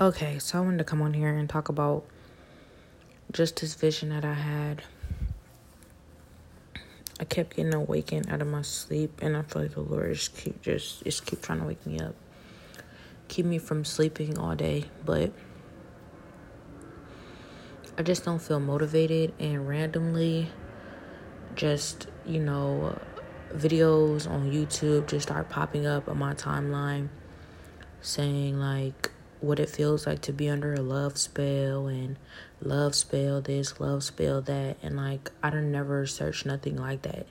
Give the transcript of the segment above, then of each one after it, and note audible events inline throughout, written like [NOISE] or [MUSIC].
Okay, so I wanted to come on here and talk about just this vision that I had. I kept getting awakened out of my sleep, and I feel like the Lord just keep just just keep trying to wake me up, keep me from sleeping all day. But I just don't feel motivated, and randomly, just you know, videos on YouTube just start popping up on my timeline, saying like what it feels like to be under a love spell and love spell this, love spell that, and like I don't never search nothing like that.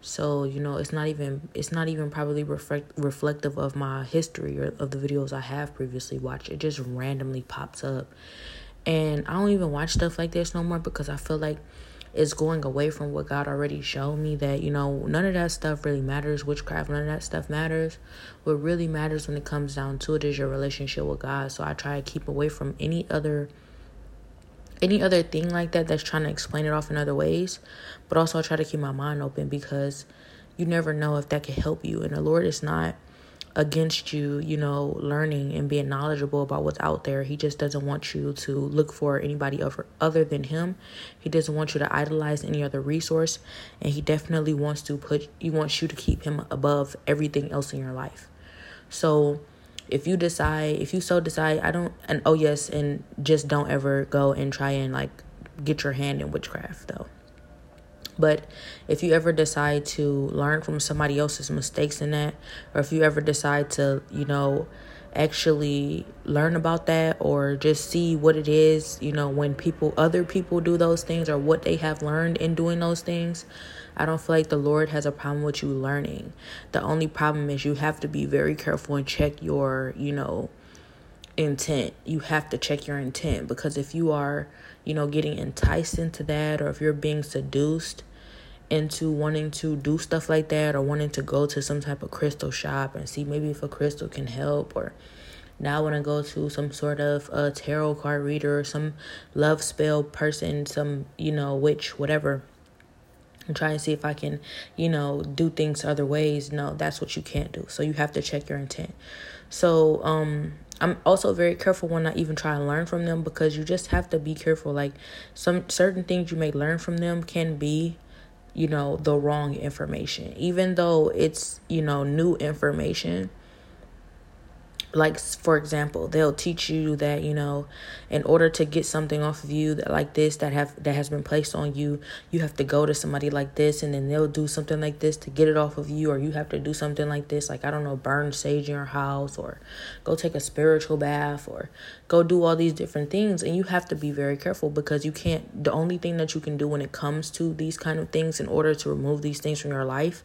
So you know, it's not even it's not even probably reflect reflective of my history or of the videos I have previously watched. It just randomly pops up, and I don't even watch stuff like this no more because I feel like is going away from what God already showed me that, you know, none of that stuff really matters. Witchcraft, none of that stuff matters. What really matters when it comes down to it is your relationship with God. So I try to keep away from any other any other thing like that that's trying to explain it off in other ways. But also I try to keep my mind open because you never know if that could help you. And the Lord is not against you, you know, learning and being knowledgeable about what's out there. He just doesn't want you to look for anybody other, other than him. He doesn't want you to idolize any other resource, and he definitely wants to put he wants you to keep him above everything else in your life. So, if you decide, if you so decide, I don't and oh yes, and just don't ever go and try and like get your hand in witchcraft though. But if you ever decide to learn from somebody else's mistakes in that, or if you ever decide to, you know, actually learn about that or just see what it is, you know, when people, other people do those things or what they have learned in doing those things, I don't feel like the Lord has a problem with you learning. The only problem is you have to be very careful and check your, you know, intent. You have to check your intent because if you are, you know, getting enticed into that or if you're being seduced into wanting to do stuff like that or wanting to go to some type of crystal shop and see maybe if a crystal can help or now I want to go to some sort of a tarot card reader or some love spell person, some, you know, witch, whatever. And try and see if I can, you know, do things other ways. No, that's what you can't do. So you have to check your intent. So, um, I'm also very careful when I even try and learn from them because you just have to be careful. Like some certain things you may learn from them can be you know, the wrong information. Even though it's, you know, new information, like for example they'll teach you that you know in order to get something off of you that like this that have that has been placed on you you have to go to somebody like this and then they'll do something like this to get it off of you or you have to do something like this. Like i don't know burn sage in your house or go take a spiritual bath or go do all these different things. And you have to be very careful because you can't the only thing that you can do when it comes to these kind of things in order to remove these things from your life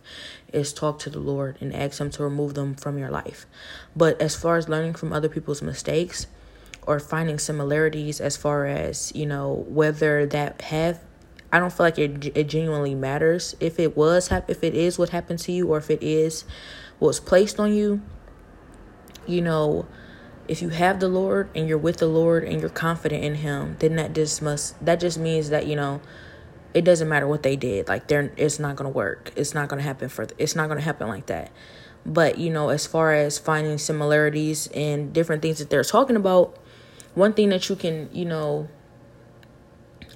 is talk to the lord and ask him to remove them from your life but as far as learning from other people's mistakes or finding similarities as far as you know whether that have I don't feel like it, it genuinely matters if it was if it is what happened to you or if it is what's placed on you. You know, if you have the Lord and you're with the Lord and you're confident in Him, then that just must that just means that you know it doesn't matter what they did. Like they're it's not gonna work. It's not gonna happen for it's not gonna happen like that. But you know, as far as finding similarities and different things that they're talking about, one thing that you can you know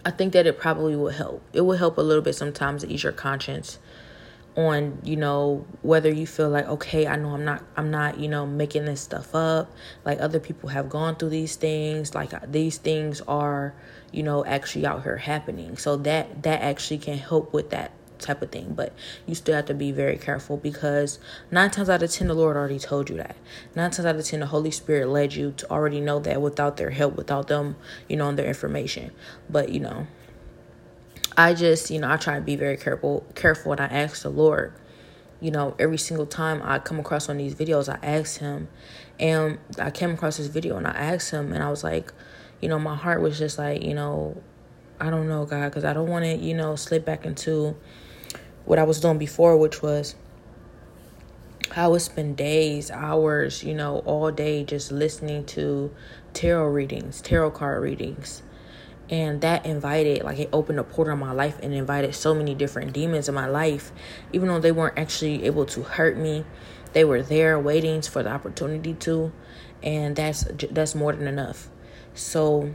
I think that it probably will help. It will help a little bit sometimes to ease your conscience on you know whether you feel like okay i know i'm not i'm not you know making this stuff up. Like other people have gone through these things. Like these things are you know actually out here happening. So that that actually can help with that type of thing. But you still have to be very careful because nine times out of ten the lord already told you that. Nine times out of ten the holy spirit led you to already know that without their help without them you know and their information. But you know I just, you know, I try to be very careful careful when I ask the Lord. You know, every single time I come across of these videos, I ask him and I came across this video and I asked him and I was like, you know, my heart was just like, you know, I don't know, God, because I don't want to, you know, slip back into what I was doing before, which was I would spend days, hours, you know, all day just listening to tarot readings, tarot card readings and that invited like it opened a portal in my life and invited so many different demons in my life. Even though they weren't actually able to hurt me They were there waiting for the opportunity to, and that's that's more than enough. So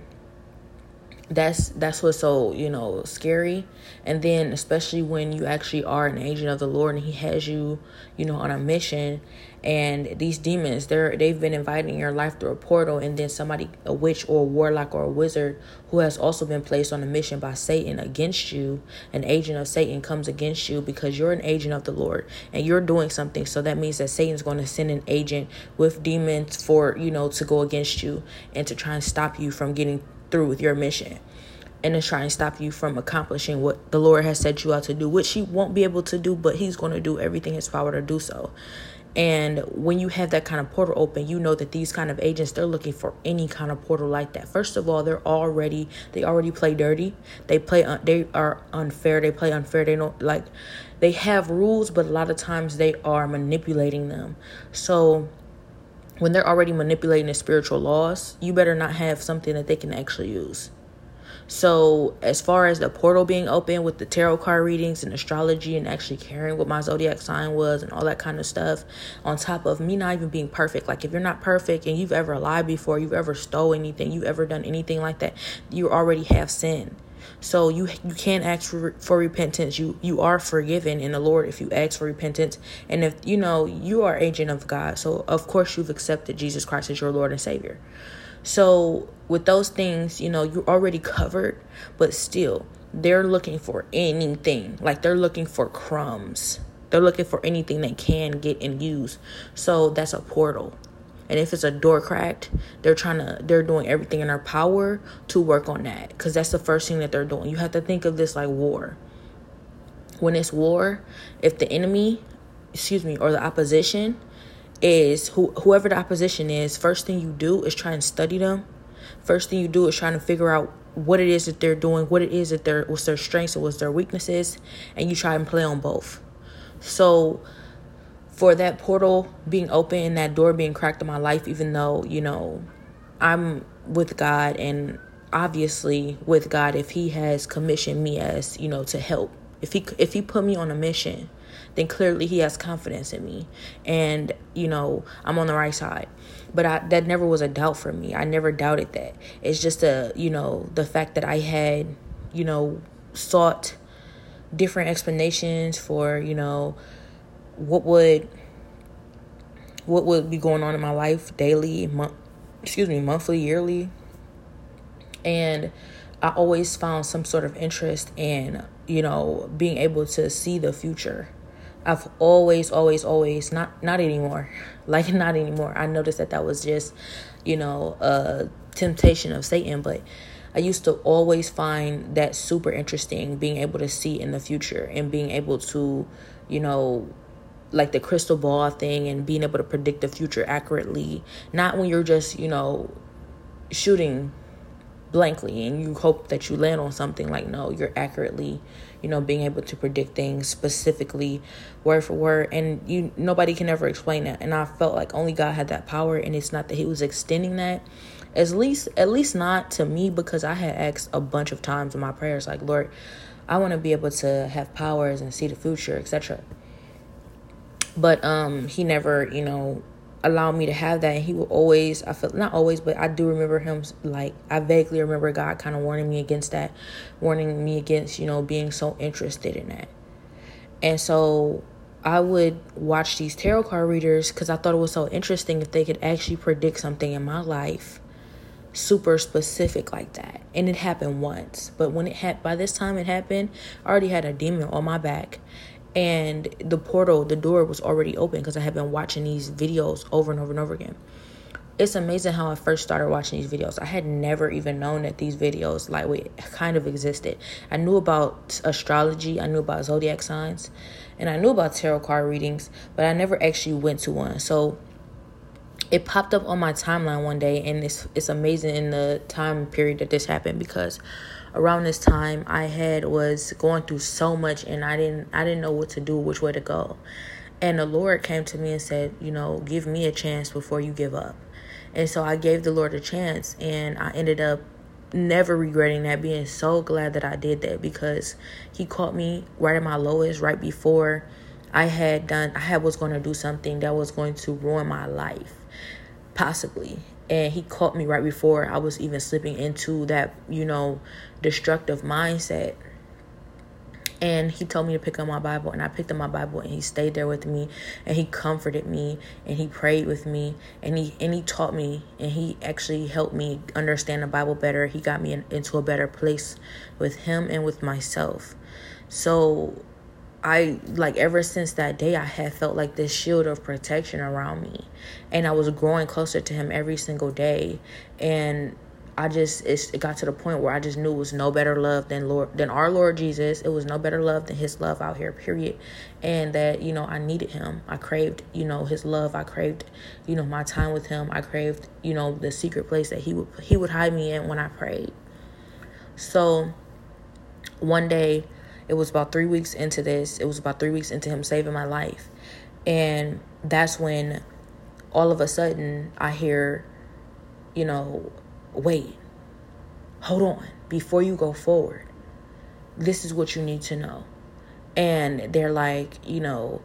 that's that's what's so you know scary. And then especially when you actually are an agent of the lord and he has you you know on a mission and these demons they're they've been inviting your life through a portal and then somebody a witch or a warlock or a wizard who has also been placed on a mission by satan against you an agent of satan comes against you because you're an agent of the lord and you're doing something so that means that satan's going to send an agent with demons for you know to go against you and to try and stop you from getting through with your mission and to try and stop you from accomplishing what the Lord has set you out to do, which He won't be able to do, but He's going to do everything His power to do so. And when you have that kind of portal open, you know that these kind of agents they're looking for any kind of portal like that. First of all, they're already they already play dirty. They play un, they are unfair. They play unfair. They don't like they have rules, but a lot of times they are manipulating them. So when they're already manipulating the spiritual laws, you better not have something that they can actually use. So, as far as the portal being open with the tarot card readings and astrology and actually caring what my zodiac sign was and all that kind of stuff, on top of me not even being perfect, like if you're not perfect and you've ever lied before, you've ever stole anything, you've ever done anything like that, you already have sin. So you you can't ask for, for repentance. You you are forgiven in the Lord if you ask for repentance. And if you know you are agent of God, so of course you've accepted Jesus Christ as your Lord and Savior. So with those things, you know, you're already covered, but still they're looking for anything. Like they're looking for crumbs. They're looking for anything they can get and use. So that's a portal. And if it's a door cracked, they're trying to they're doing everything in their power to work on that cuz that's the first thing that they're doing. You have to think of this like war. When it's war, if the enemy, excuse me, or the opposition is who, whoever the opposition is, first thing you do is try and study them. First thing you do is trying to figure out what it is that they're doing, what it is that they're what's their strengths and what's their weaknesses, and you try and play on both. So for that portal being open and that door being cracked in my life, even though, you know, I'm with God and obviously with God if he has commissioned me as, you know, to help. If he if he put me on a mission then clearly he has confidence in me. And you know i'm on the right side. But I, that never was a doubt for me. I never doubted that. It's just a you know the fact that i had you know sought different explanations for you know what would what would be going on in my life daily month excuse me monthly yearly. And i always found some sort of interest in you know being able to see the future I've always, always, always not not anymore. [LAUGHS] Like not anymore. I noticed that that was just, you know, a temptation of Satan. But I used to always find that super interesting, being able to see in the future and being able to, you know, like the crystal ball thing and being able to predict the future accurately. Not when you're just, you know, shooting blankly and you hope that you land on something like no you're accurately you know being able to predict things specifically word for word. And you nobody can ever explain that. And i felt like only god had that power and it's not that he was extending that. At least at least not to me because i had asked a bunch of times in my prayers like lord i want to be able to have powers and see the future etc but um he never you know allow me to have that and he will always i feel not always but i do remember him like i vaguely remember god kind of warning me against that warning me against you know being so interested in that. And so i would watch these tarot card readers because i thought it was so interesting if they could actually predict something in my life super specific like that. And it happened once but when it had by this time it happened i already had a demon on my back and the portal the door was already open because i had been watching these videos over and over and over again. It's amazing how i first started watching these videos. I had never even known that these videos like we kind of existed. I knew about astrology i knew about zodiac signs and i knew about tarot card readings but i never actually went to one. So it popped up on my timeline one day and it's it's amazing in the time period that this happened because around this time I had was going through so much and I didn't I didn't know what to do, which way to go. And the Lord came to me and said, you know, give me a chance before you give up. And so I gave the Lord a chance and I ended up never regretting that, being so glad that I did that because he caught me right at my lowest, right before I had done I had was going to do something that was going to ruin my life possibly and he caught me right before I was even slipping into that, you know, destructive mindset. And he told me to pick up my Bible, and I picked up my Bible, and he stayed there with me, and he comforted me, and he prayed with me, and he and he taught me, and he actually helped me understand the Bible better. He got me in, into a better place with him and with myself. So I like ever since that day I had felt like this shield of protection around me and I was growing closer to him every single day and I just it got to the point where I just knew it was no better love than Lord than our Lord Jesus. It was no better love than his love out here, period. And that, you know, I needed him. I craved, you know, his love. I craved, you know, my time with him. I craved, you know, the secret place that he would he would hide me in when I prayed. So one day it was about three weeks into this. It was about three weeks into him saving my life. And that's when all of a sudden I hear, you know, wait, hold on, before you go forward, this is what you need to know. And they're like, you know,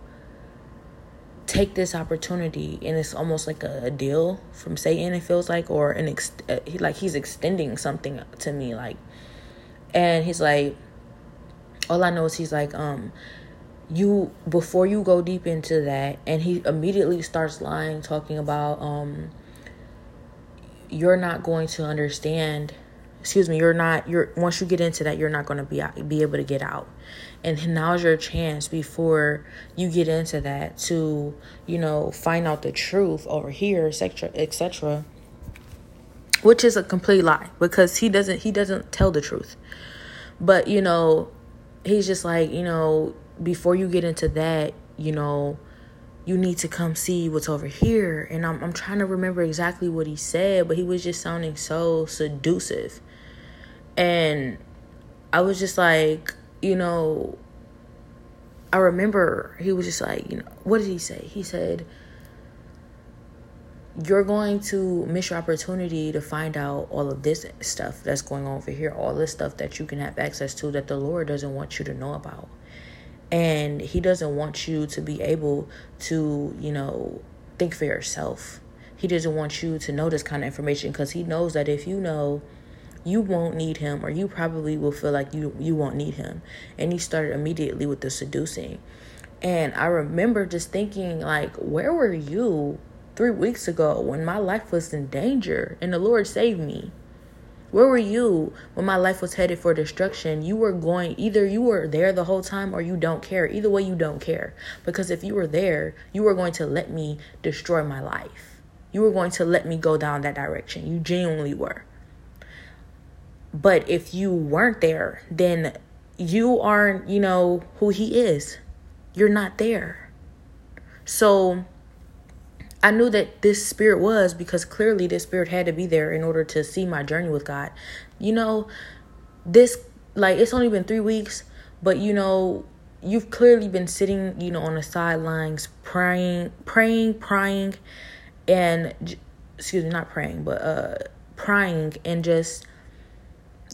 take this opportunity and it's almost like a, a, deal from satan it feels like or an ex- uh, like he's extending something to me like and he's like all I know is he's like, um, you before you go deep into that, and he immediately starts lying, talking about, um, you're not going to understand. Excuse me, you're not. You're once you get into that, you're not going to be be able to get out. And now's your chance before you get into that to, you know, find out the truth over here, etc., etc. Which is a complete lie because he doesn't he doesn't tell the truth. But you know, he's just like, you know, before you get into that, you know, you need to come see what's over here. And I'm I'm trying to remember exactly what he said, but he was just sounding so seductive. And I was just like, you know, I remember he was just like, you know, what did he say? He said, you're going to miss your opportunity to find out all of this stuff that's going on over here, all this stuff that you can have access to that the Lord doesn't want you to know about. And He doesn't want you to be able to, you know, think for yourself. He doesn't want you to know this kind of information because He knows that if you know, you won't need him or you probably will feel like you you won't need him and he started immediately with the seducing and i remember just thinking like where were you three weeks ago when my life was in danger and the Lord saved me? Where were you when my life was headed for destruction? You were going, either you were there the whole time or you don't care. Either way, you don't care. Because if you were there, you were going to let me destroy my life. You were going to let me go down that direction. You genuinely were. But if you weren't there, then you aren't, you know, who he is. You're not there. So, I knew that this spirit was because clearly this spirit had to be there in order to see my journey with God. You know, this like it's only been 3 weeks, but you know, you've clearly been sitting, you know, on the sidelines praying, praying, praying and excuse me, not praying, but uh praying and just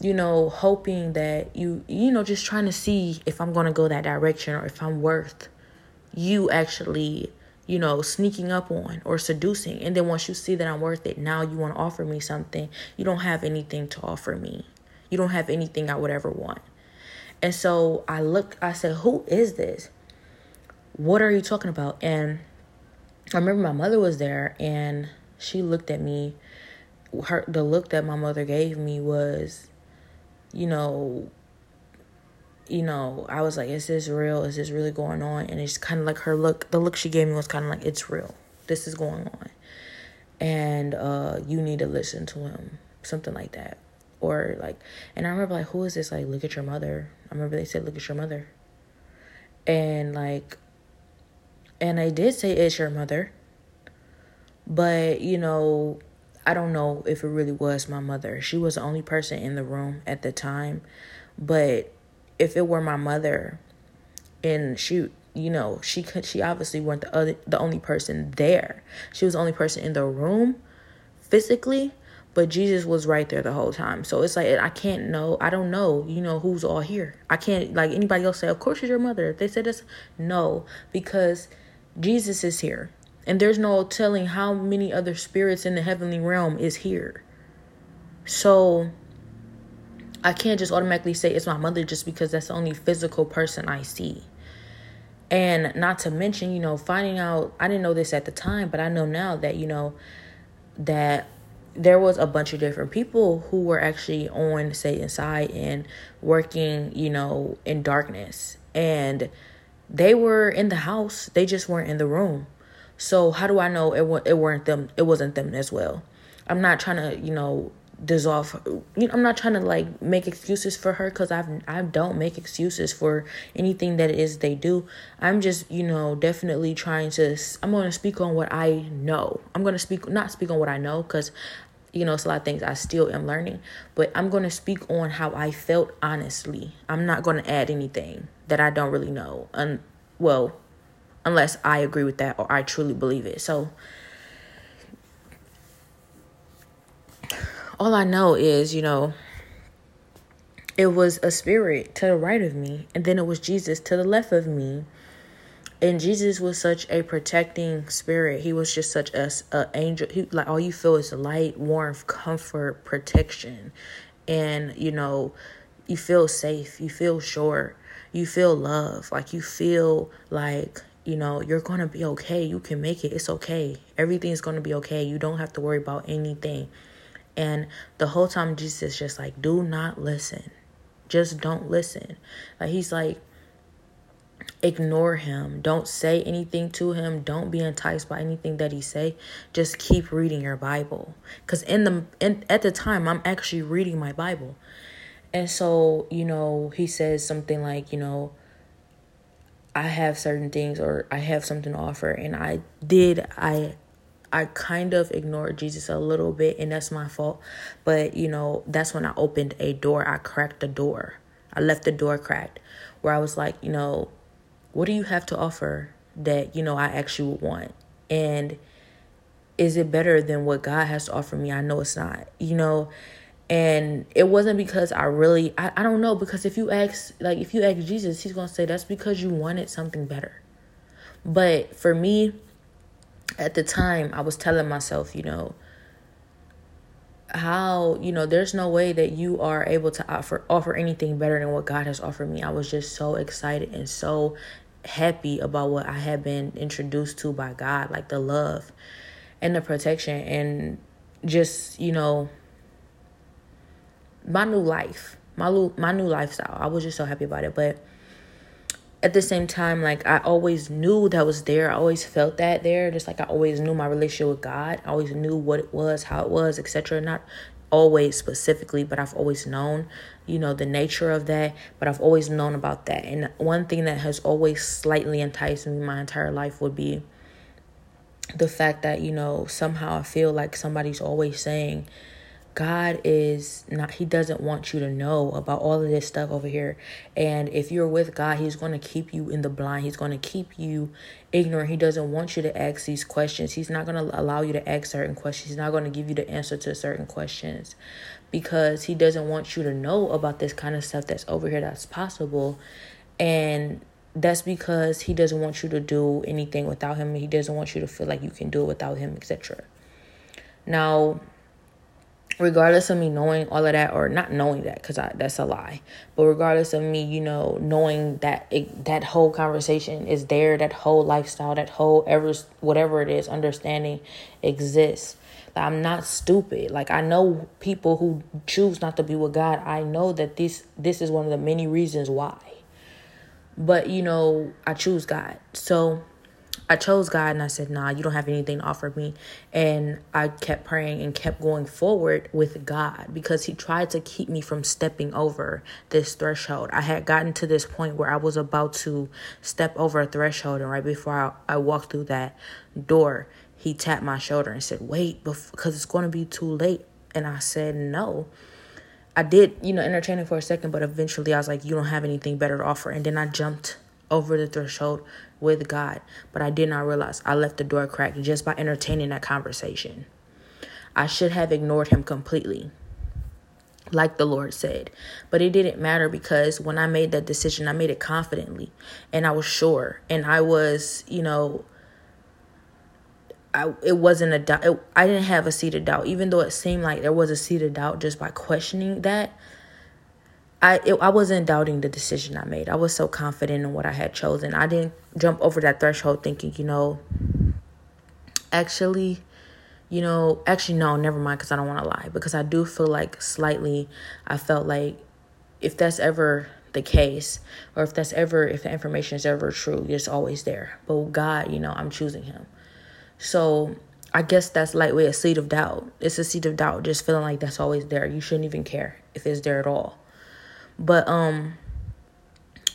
you know, hoping that you you know just trying to see if I'm going to go that direction or if I'm worth you actually you know, sneaking up on or seducing. And then once you see that I'm worth it, now you want to offer me something. You don't have anything to offer me. You don't have anything I would ever want. And so I look, I said, Who is this? What are you talking about? And I remember my mother was there and she looked at me. Her the look that my mother gave me was, you know, you know, I was like, is this real? Is this really going on? And it's kind of like her look, the look she gave me was kind of like, it's real. This is going on. And uh, you need to listen to him. Something like that. Or like, and I remember like, who is this? Like, look at your mother. I remember they said, look at your mother. And like, and I did say, it's your mother. But, you know, I don't know if it really was my mother. She was the only person in the room at the time. But if it were my mother and she you know she could she obviously weren't the other the only person there she was the only person in the room physically but Jesus was right there the whole time. So it's like I can't know. I don't know. You know who's all here. I can't like anybody else say. Of course, it's your mother. If they said this, no, because Jesus is here, and there's no telling how many other spirits in the heavenly realm is here. So I can't just automatically say it's my mother just because that's the only physical person I see. And not to mention, you know, finding out, I didn't know this at the time, but I know now that, you know, that there was a bunch of different people who were actually on Satan's side and working, you know, in darkness. And they were in the house, they just weren't in the room. So how do I know it it weren't them? It wasn't them as well. I'm not trying to, you know, dissolve you know, i'm not trying to like make excuses for her because i've i don't make excuses for anything that is they do. I'm just you know definitely trying to i'm going to speak on what i know. I'm going to speak not speak on what i know because you know it's a lot of things i still am learning but i'm going to speak on how i felt honestly. I'm not going to add anything that i don't really know and well unless i agree with that or i truly believe it. So all I know is, you know, it was a spirit to the right of me, and then it was Jesus to the left of me. And Jesus was such a protecting spirit. He was just such a, a angel. He, like all you feel is light, warmth, comfort, protection, and you know, you feel safe. You feel sure. You feel love. Like you feel like you know you're gonna be okay. You can make it. It's okay. Everything's gonna be okay. You don't have to worry about anything. And the whole time, Jesus is just like, do not listen. Just don't listen. Like, he's like, ignore him. Don't say anything to him. Don't be enticed by anything that he say. Just keep reading your Bible. Cause in the in, at the time, I'm actually reading my Bible, and so you know, he says something like, you know, I have certain things or I have something to offer, and I did. I I kind of ignored Jesus a little bit, and that's my fault. But you know, that's when I opened a door. I cracked the door. I left the door cracked, where I was like, you know, what do you have to offer that you know I actually would want, and is it better than what God has to offer me? I know it's not. You know, and it wasn't because I really I, I don't know because if you ask like if you ask Jesus, he's gonna say that's because you wanted something better. But for me, at the time I was telling myself, you know, how, you know, there's no way that you are able to offer offer anything better than what God has offered me. I was just so excited and so happy about what I had been introduced to by God, like the love and the protection and just, you know, my new life, my new, my new lifestyle. I was just so happy about it, but at the same time, like I always knew that was there. I always felt that there. Just like I always knew my relationship with God. I always knew what it was, how it was, etc. Not always specifically, but I've always known, you know, the nature of that. But I've always known about that. And one thing that has always slightly enticed me my entire life would be the fact that, you know, somehow I feel like somebody's always saying, God is not, He doesn't want you to know about all of this stuff over here. And if you're with God, He's going to keep you in the blind. He's going to keep you ignorant. He doesn't want you to ask these questions. He's not going to allow you to ask certain questions. He's not going to give you the answer to certain questions because He doesn't want you to know about this kind of stuff that's over here that's possible. And that's because He doesn't want you to do anything without Him. He doesn't want you to feel like you can do it without Him, etc. Now, regardless of me knowing all of that or not knowing that because that's a lie but regardless of me you know knowing that it, that whole conversation is there that whole lifestyle that whole ever whatever it is understanding exists. Like, i'm not stupid. Like i know people who choose not to be with god. I know that this this is one of the many reasons why. But you know i choose god. So I chose God and I said, nah, you don't have anything to offer me. And I kept praying and kept going forward with God because He tried to keep me from stepping over this threshold. I had gotten to this point where I was about to step over a threshold. And right before I, I walked through that door, He tapped my shoulder and said, wait, because it's going to be too late. And I said, no. I did, you know, entertain it for a second, but eventually I was like, you don't have anything better to offer. And then I jumped over the threshold with God, but I did not realize I left the door cracked just by entertaining that conversation. I should have ignored him completely like the Lord said. But it didn't matter because when I made that decision, I made it confidently and I was sure. And I was, you know, I, it wasn't a doubt. I didn't have a seed of doubt, even though it seemed like there was a seed of doubt just by questioning that. I it, I wasn't doubting the decision I made. I was so confident in what I had chosen. I didn't jump over that threshold thinking, you know, actually, you know, actually, no, never mind, because I don't want to lie. Because I do feel like slightly, I felt like if that's ever the case, or if that's ever, if the information is ever true, it's always there. But God, you know, I'm choosing Him. So I guess that's lightweight a seed of doubt. It's a seed of doubt, just feeling like that's always there. You shouldn't even care if it's there at all. But um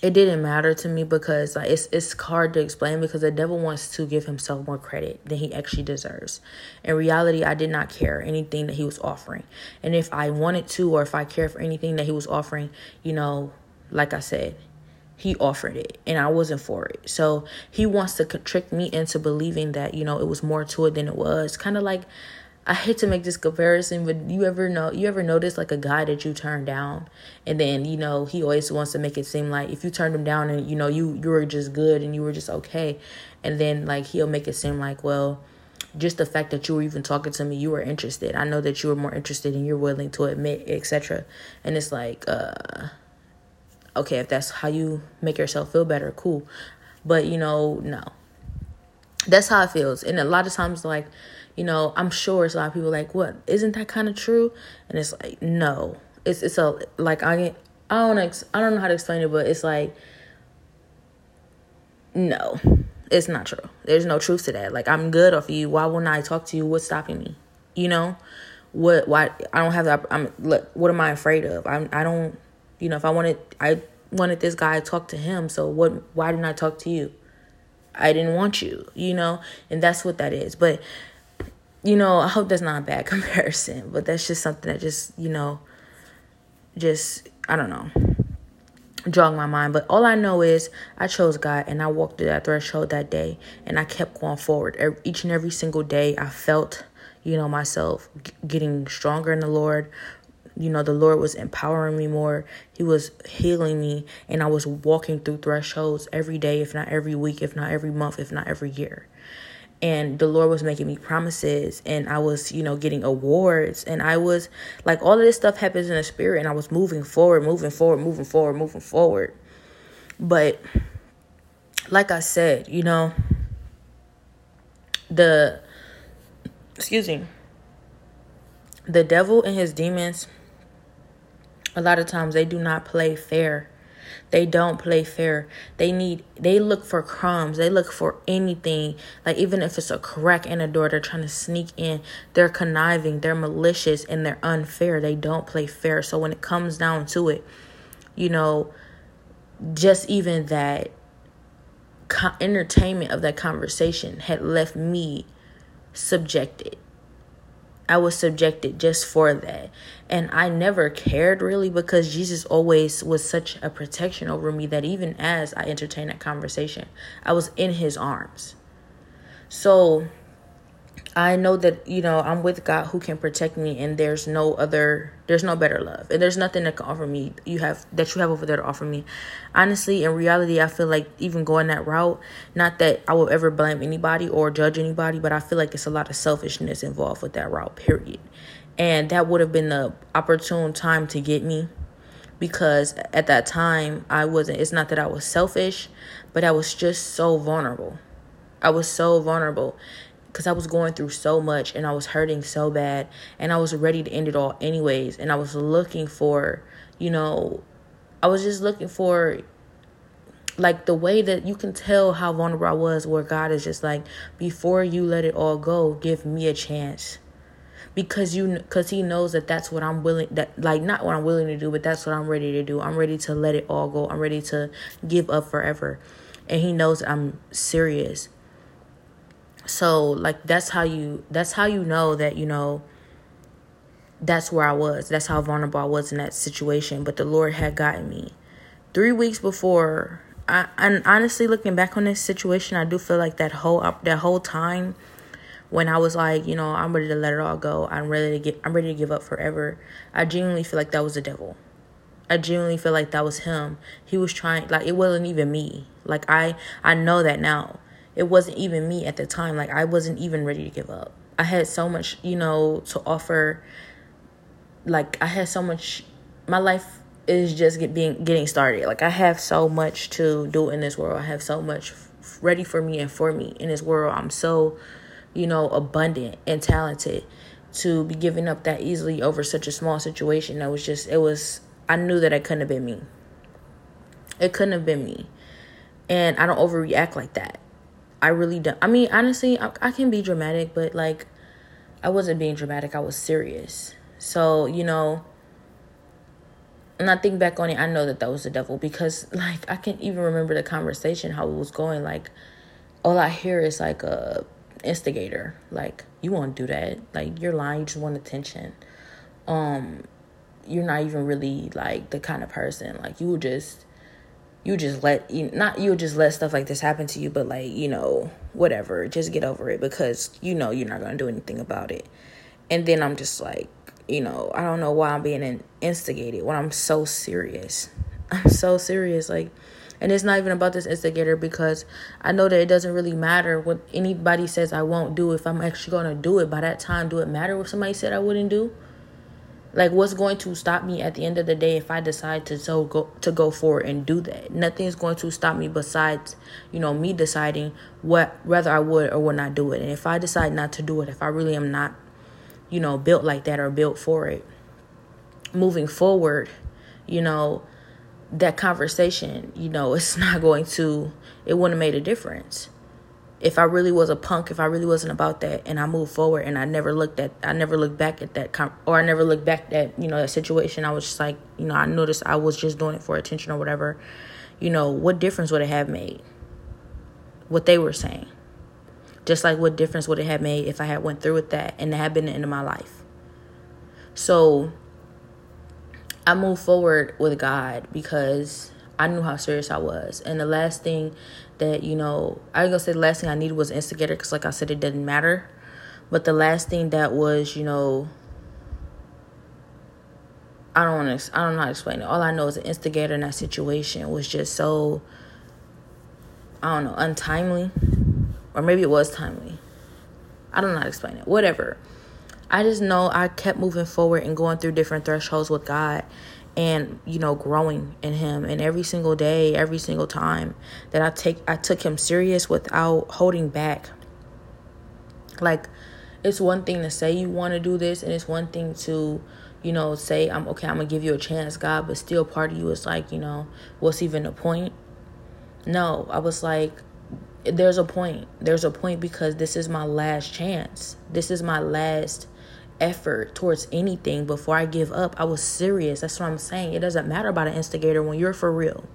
it didn't matter to me because like it's it's hard to explain because the devil wants to give himself more credit than he actually deserves. In reality, I did not care anything that he was offering. And if I wanted to or if I cared for anything that he was offering, you know, like I said, he offered it and I wasn't for it. So he wants to trick me into believing that, you know, it was more to it than it was. Kind of like I hate to make this comparison, but you ever know you ever notice like a guy that you turn down and then, you know, he always wants to make it seem like if you turned him down and you know you you were just good and you were just okay and then like he'll make it seem like, well, just the fact that you were even talking to me, you were interested. I know that you were more interested and you're willing to admit, etc. And it's like, uh okay, if that's how you make yourself feel better, cool. But you know, no. That's how it feels. And a lot of times like you know, I'm sure it's a lot of people like, what? Isn't that kind of true? And it's like, no. It's it's a like I I don't ex- I don't know how to explain it, but it's like, no, it's not true. There's no truth to that. Like I'm good off of you. Why wouldn't I talk to you? What's stopping me? You know, what? Why? I don't have that. I'm look. What am I afraid of? I'm. I don't. You know, if I wanted, I wanted this guy to talk to him. So what? Why didn't I talk to you? I didn't want you. You know, and that's what that is. But you know, I hope that's not a bad [LAUGHS] comparison, but that's just something that just, you know, just, I don't know, jogged my mind. But all I know is I chose God and I walked through that threshold that day and I kept going forward. Each and every single day, I felt, you know, myself getting stronger in the Lord. You know, the Lord was empowering me more. He was healing me, and I was walking through thresholds every day, if not every week, if not every month, if not every year and the Lord was making me promises and I was, you know, getting awards and I was like all of this stuff happens in the spirit and I was moving forward, moving forward, moving forward, moving forward. But like I said, you know, the excuse me, the devil and his demons a lot of times they do not play fair they don't play fair. They need they look for crumbs. They look for anything. Like even if it's a crack in a door, they're trying to sneak in. They're conniving, they're malicious and they're unfair. They don't play fair. So when it comes down to it, you know, just even that entertainment of that conversation had left me subjected I was subjected just for that. And I never cared really because Jesus always was such a protection over me that even as I entertained that conversation, I was in his arms. So I know that you know I'm with God who can protect me, and there's no other, there's no better love, and there's nothing that can offer me. You have that you have over there to offer me. Honestly, in reality, I feel like even going that route, not that I will ever blame anybody or judge anybody, but I feel like it's a lot of selfishness involved with that route. Period, and that would have been the opportune time to get me, because at that time I wasn't. It's not that I was selfish, but I was just so vulnerable. I was so vulnerable because I was going through so much and I was hurting so bad and I was ready to end it all anyways. And I was looking for you know I was just looking for like the way that you can tell how vulnerable I was where God is just like before you let it all go give me a chance. Because you because he knows that that's what I'm willing that like not what I'm willing to do but that's what I'm ready to do. I'm ready to let it all go. I'm ready to give up forever. And he knows I'm serious so like that's how you that's how you know that you know that's where I was. That's how vulnerable I was in that situation. But the Lord had gotten me. Three weeks before, I and honestly looking back on this situation, I do feel like that whole uh, that whole time when I was like, you know, I'm ready to let it all go. I'm ready to get I'm ready to give up forever. I genuinely feel like that was the devil. I genuinely feel like that was him. He was trying like it wasn't even me. Like I I know that now. It wasn't even me at the time. Like I wasn't even ready to give up. I had so much, you know, to offer. Like I had so much my life is just get being getting started. Like I have so much to do in this world. I have so much ready for me and for me in this world. I'm so you know, abundant and talented to be giving up that easily over such a small situation. That was just, it was, I knew that it couldn't have been me. It couldn't have been me. And I don't overreact like that. I really don't. I mean, honestly, I, I can be dramatic, but like, I wasn't being dramatic. I was serious. So, you know, and I think back on it, I know that that was the devil because, like, I can't even remember the conversation, how it was going. Like, all I hear is like a instigator. Like you won't do that. Like you're lying. You just want attention. Um, you're not even really like the kind of person. Like you would just, you just let you not you just let stuff like this happen to you. But like you know whatever, just get over it because you know you're not gonna do anything about it. And then I'm just like, you know, I don't know why I'm being instigated when I'm so serious. [LAUGHS] I'm so serious. Like and it's not even about this instigator because I know that it doesn't really matter what anybody says I won't do if I'm actually going to do it. By that time, do it matter what somebody said I wouldn't do? Like what's going to stop me at the end of the day if I decide to so go to go forward and do that? Nothing's going to stop me besides, you know, me deciding what whether I would or would not do it. And if I decide not to do it, if I really am not, you know, built like that or built for it, moving forward, you know, that conversation, you know, [LAUGHS] it's not going to, it wouldn't have made a difference. If I really was a punk, if I really wasn't about that, and I moved forward, and I never looked at, I never looked back at that, or I never looked back at, you know, that situation. I was just like, you know, I noticed I was just doing it for attention or whatever. You know, what difference would it have made? What they were saying, just like what difference would it have made if I had went through with that and that had been the end of my life. So I moved forward with God because I knew how serious I was. And the last thing that, you know, I was to say the last thing I needed was instigator because, like I said, it didn't matter. But the last thing that was, you know, I don't want to, I don't know how to explain it. All I know is the instigator in that situation was just so, I don't know, untimely. Or maybe it was timely. I don't know how to explain it. Whatever. I just know I kept moving forward and going through different thresholds with God and you know growing in him. And every single day every single time that I take I took him serious without holding back. Like it's one thing to say you want to do this and it's one thing to you know say I'm okay I'm to give you a chance God but still part of you is like you know what's even the point? No I was like there's a point. There's a point because this is my last chance. This is my last effort towards anything before I give up. I was serious. That's what I'm saying. It doesn't matter about an instigator when you're for real.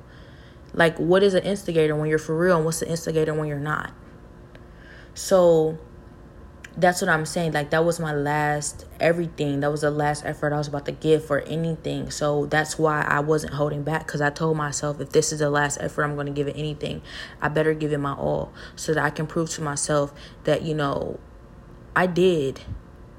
Like, what is an instigator when you're for real, and what's the instigator when you're not? So, that's what I'm saying. Like, that was my last everything. That was the last effort I was about to give for anything. So, that's why I wasn't holding back because I told myself if this is the last effort I'm going to give it anything, I better give it my all so that I can prove to myself that, you know, I did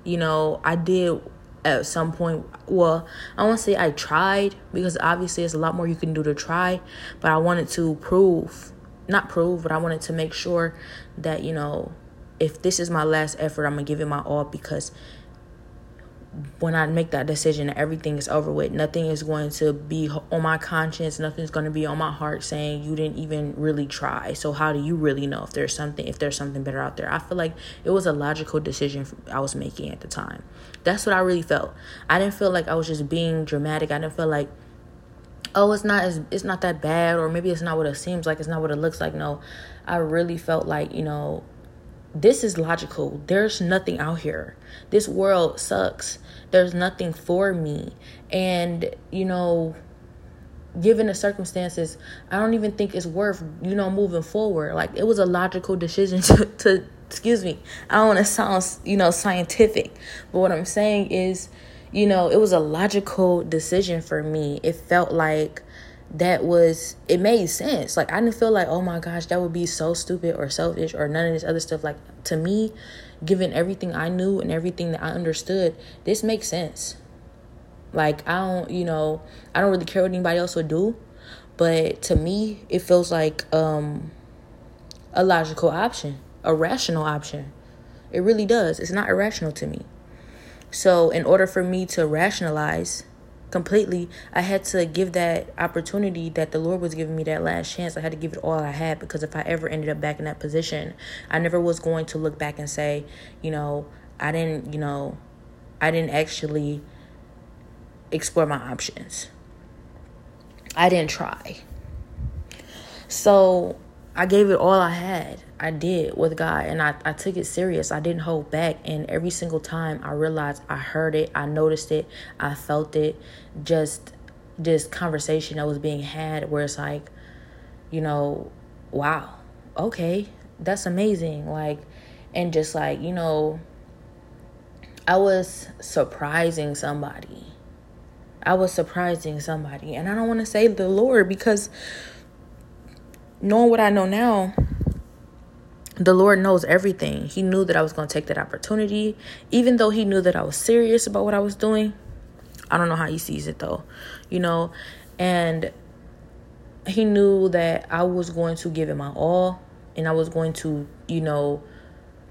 you know, I did at some point. Well, I won't say I tried because obviously there's a lot more you can do to try, but I wanted to prove, not prove, but I wanted to make sure that, you know, if this is my last effort, I'm going to give it my all because when I make that decision, everything is over with. Nothing is going to be on my conscience. Nothing's going to be on my heart saying you didn't even really try. So how do you really know if there's something if there's something better out there? I feel like it was a logical decision I was making at the time. That's what I really felt. I didn't feel like I was just being dramatic. I didn't feel like oh it's not as it's not that bad or maybe it's not what it seems like. It's not what it looks like. No. I really felt like, you know, this is logical. There's nothing out here. This world sucks there's nothing for me. And, you know, given the circumstances, I don't even think it's worth, you know, moving forward. Like it was a logical decision [LAUGHS] to, to excuse me. I don't want to sound, you know, scientific, but what I'm saying is, you know, it was a logical decision for me. It felt like that was it made sense. Like I didn't feel like, oh my gosh, that would be so stupid or selfish or none of this other stuff. Like to me, given everything I knew and everything that I understood, this makes sense. Like I don't, you know, I don't really care what anybody else would do, but to me, it feels like um a logical option, a rational option. It really does. It's not irrational to me. So, in order for me to rationalize completely, I had to give that opportunity that the Lord was giving me that last chance. I had to give it all I had because if I ever ended up back in that position, I never was going to look back and say, you know, I didn't, you know, I didn't actually explore my options. I didn't try. So I gave it all I had. I did with God and I, I took it serious. I didn't hold back. And every single time I realized I heard it, I noticed it, I felt it. Just this conversation that was being had where it's like, you know, wow, okay, that's amazing. Like, and just like, you know, I was surprising somebody. I was surprising somebody. And I don't want to say the Lord because knowing what I know now, the Lord knows everything. He knew that I was going to take that opportunity, even though He knew that I was serious about what I was doing. I don't know how He sees it though, you know, and He knew that I was going to give it my all and I was going to, you know,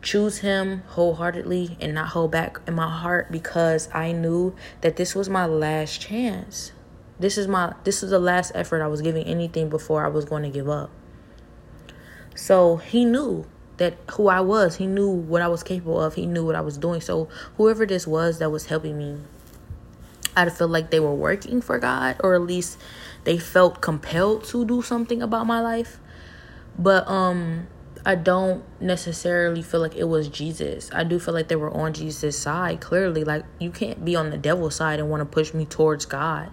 choose Him wholeheartedly and not hold back in my heart because I knew that this was my last chance. This is my this is the last effort I was giving anything before I was going to give up. So he knew that who I was. He knew what I was capable of. He knew what I was doing. So whoever this was that was helping me, I'd feel like they were working for God, or at least they felt compelled to do something about my life. But um I don't necessarily feel like it was Jesus. I do feel like they were on Jesus' side. Clearly, like you can't be on the devil's side and want to push me towards God.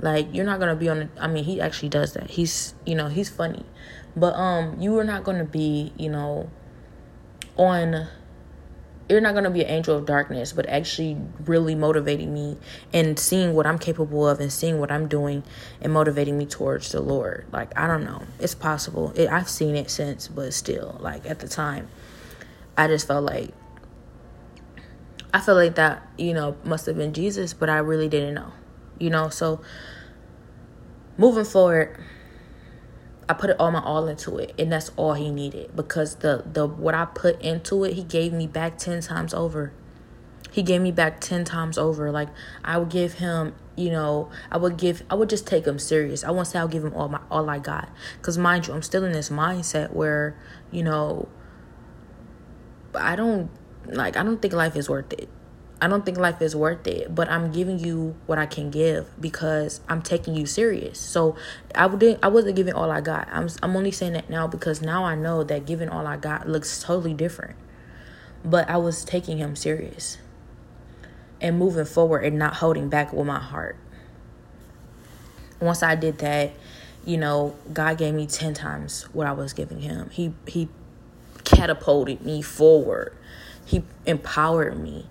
Like you're not gonna be on. The, I mean, he actually does that. He's you know he's funny, but um, you are not gonna be you know on. You're not gonna be an angel of darkness, but actually really motivating me and seeing what I'm capable of and seeing what I'm doing and motivating me towards the Lord. Like I don't know, it's possible. It, I've seen it since, but still, like at the time, I just felt like I felt like that you know must have been Jesus, but I really didn't know you know? So moving forward I put all my all into it and that's all he needed because the the what I put into it he gave me back 10 times over. He gave me back 10 times over. Like I would give him you know I would give I would just take him serious. I won't say I'll give him all my all I got. Cuz mind you I'm still in this mindset where you know I don't like I don't think life is worth it I don't think life is worth it, but I'm giving you what I can give because I'm taking you serious. So I wouldn't I wasn't giving all I got. I'm I'm only saying that now because now I know that giving all I got looks totally different. But I was taking him serious and moving forward and not holding back with my heart. Once I did that, you know, God gave me 10 times what I was giving him. He he catapulted me forward. He empowered me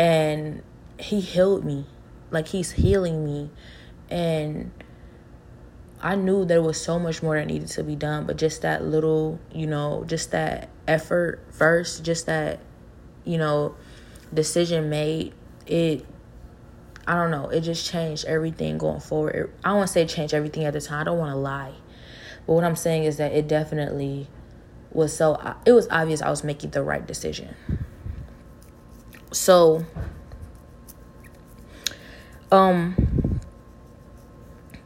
and he healed me like he's healing me and I knew there was so much more that needed to be done, but just that little, you know, just that effort first, just that, you know, decision made, it, I don't know, it just changed everything going forward. I want to say change everything at the time, I don't want to lie. But what I'm saying is that it definitely was so, it was obvious I was making the right decision. So um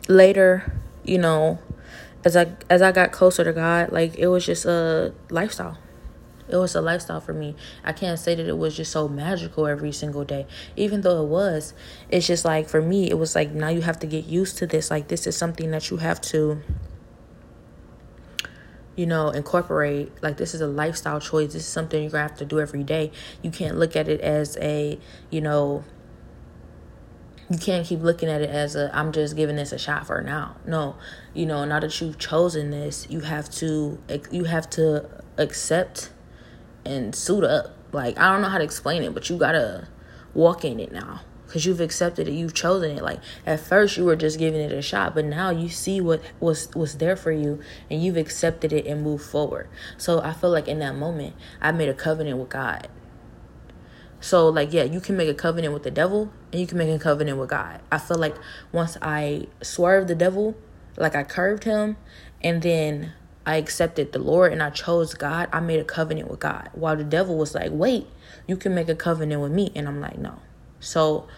later, you know, as I as I got closer to God, like it was just a lifestyle. It was a lifestyle for me. I can't say that it was just so magical every single day. Even though it was, it's just like for me, it was like now you have to get used to this. Like this is something that you have to you know, incorporate. Like, this is a lifestyle choice. This is something you're going to have to do every day. You can't look at it as a, you know, you can't keep looking at it as a, I'm just giving this a shot for now. No, you know, now that you've chosen this, you have to, you have to accept and suit up. Like, I don't know how to explain it, but you got to walk in it now. Because you've accepted it you've chosen it like at first you were just giving it a shot but now you see what was was there for you and you've accepted it and moved forward so i feel like in that moment i made a covenant with god so like yeah you can make a covenant with the devil and you can make a covenant with god i feel like once i swerved the devil like i curved him and then I accepted the Lord and I chose God, I made a covenant with God. While the devil was like, wait, you can make a covenant with me. And I'm like, no. So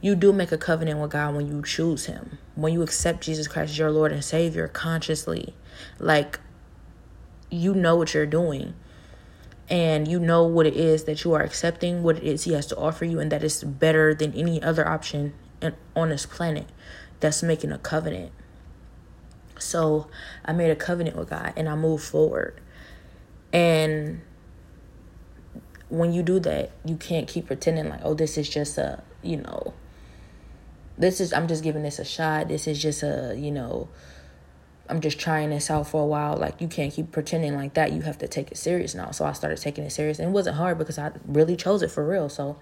you do make a covenant with God when you choose Him. When you accept Jesus Christ as your Lord and Savior consciously. Like, you know what you're doing. And you know what it is that you are accepting, what it is He has to offer you, and that is better than any other option on this planet that's making a covenant. So I made a covenant with God and I moved forward. And when you do that, you can't keep pretending like, oh, this is just a, you know, this is, I'm just giving this a shot. This is just a, you know, I'm just trying this out for a while. Like, you can't keep pretending like that. You have to take it serious now. So I started taking it serious. And it wasn't hard because I really chose it for real. So,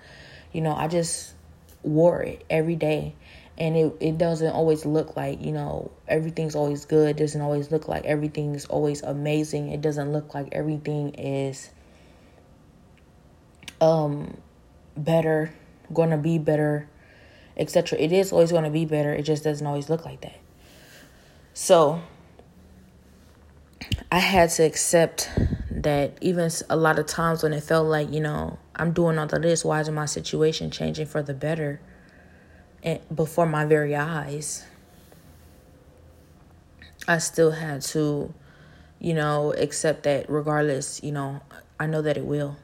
you know, I just wore it every day and it, it doesn't always look like you know everything's always good it doesn't always look like everything's always amazing it doesn't look like everything is um better gonna be better etc it is always gonna be better. It just doesn't always look like that. So i had to accept that even a lot of times when it felt like you know i'm doing all of this why isn't my situation changing for the better? And before my very eyes, I still had to, you know, accept that regardless, you know, I know that it will.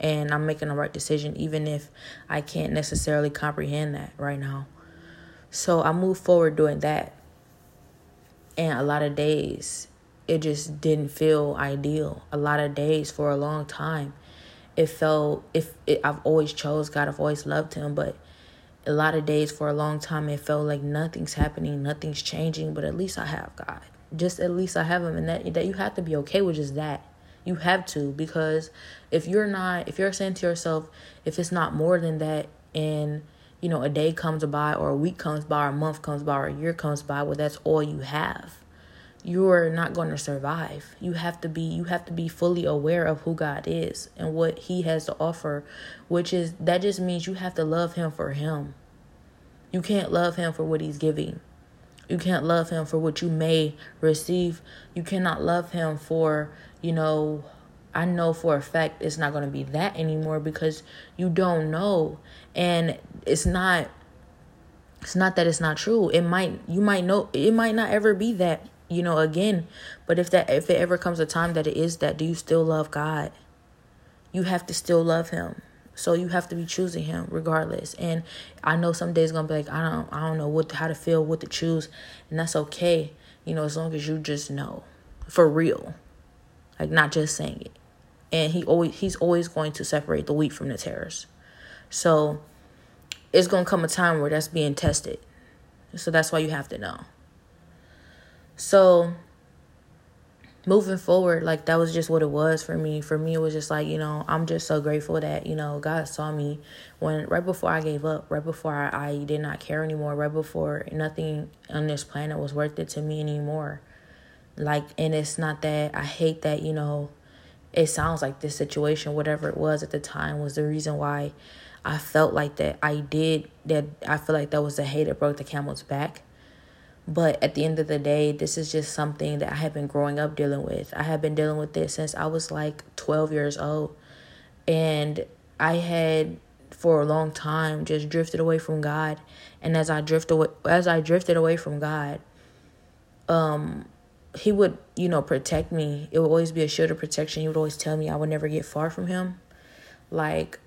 And I'm making the right decision, even if I can't necessarily comprehend that right now. So I moved forward doing that. And a lot of days, it just didn't feel ideal. A lot of days for a long time, it felt if it, I've always chose God, I've always loved Him, but a lot of days for a long time it felt like nothing's happening nothing's changing but at least i have god just at least i have him and that that you have to be okay with just that you have to because if you're not if you're saying to yourself if it's not more than that and you know a day comes by or a week comes by or a month comes by or a year comes by well that's all you have you're not going to survive. You have to be you have to be fully aware of who god is and what he has to offer which is that just means you have to love him for him. You can't love him for what he's giving. You can't love him for what you may receive. You cannot love him for you know i know for a fact it's not going to be that anymore because you don't know. And it's not it's not that it's not true. It might you might know it might not ever be that you know again. But if that if it ever comes a time that it is that do you still love god? You have to still love him. So you have to be choosing him regardless. And i know some days gonna be like i don't i don't know what how to feel what to choose. And that's okay. You know as long as you just know. For real like not just saying it and he always he's always going to separate the wheat from the tares so it's gonna come a time where that's being tested so that's why you have to know so moving forward, like that was just what it was for me. For me, it was just like, you know, I'm just so grateful that, you know, God saw me when right before I gave up, right before I, I did not care anymore, right before nothing on this planet was worth it to me anymore. Like, and it's not that I hate that, you know, it sounds like this situation, whatever it was at the time, was the reason why I felt like that. I did that. I feel like that was the hate that broke the camel's back but at the end of the day, this is just something that I have been growing up dealing with. I have been dealing with this since I was like 12 years old. And I had for a long time just drifted away from God. And as I drift away as I drifted away from God, um he would, you know, protect me. It would always be a shield of protection. He would always tell me I would never get far from him. Like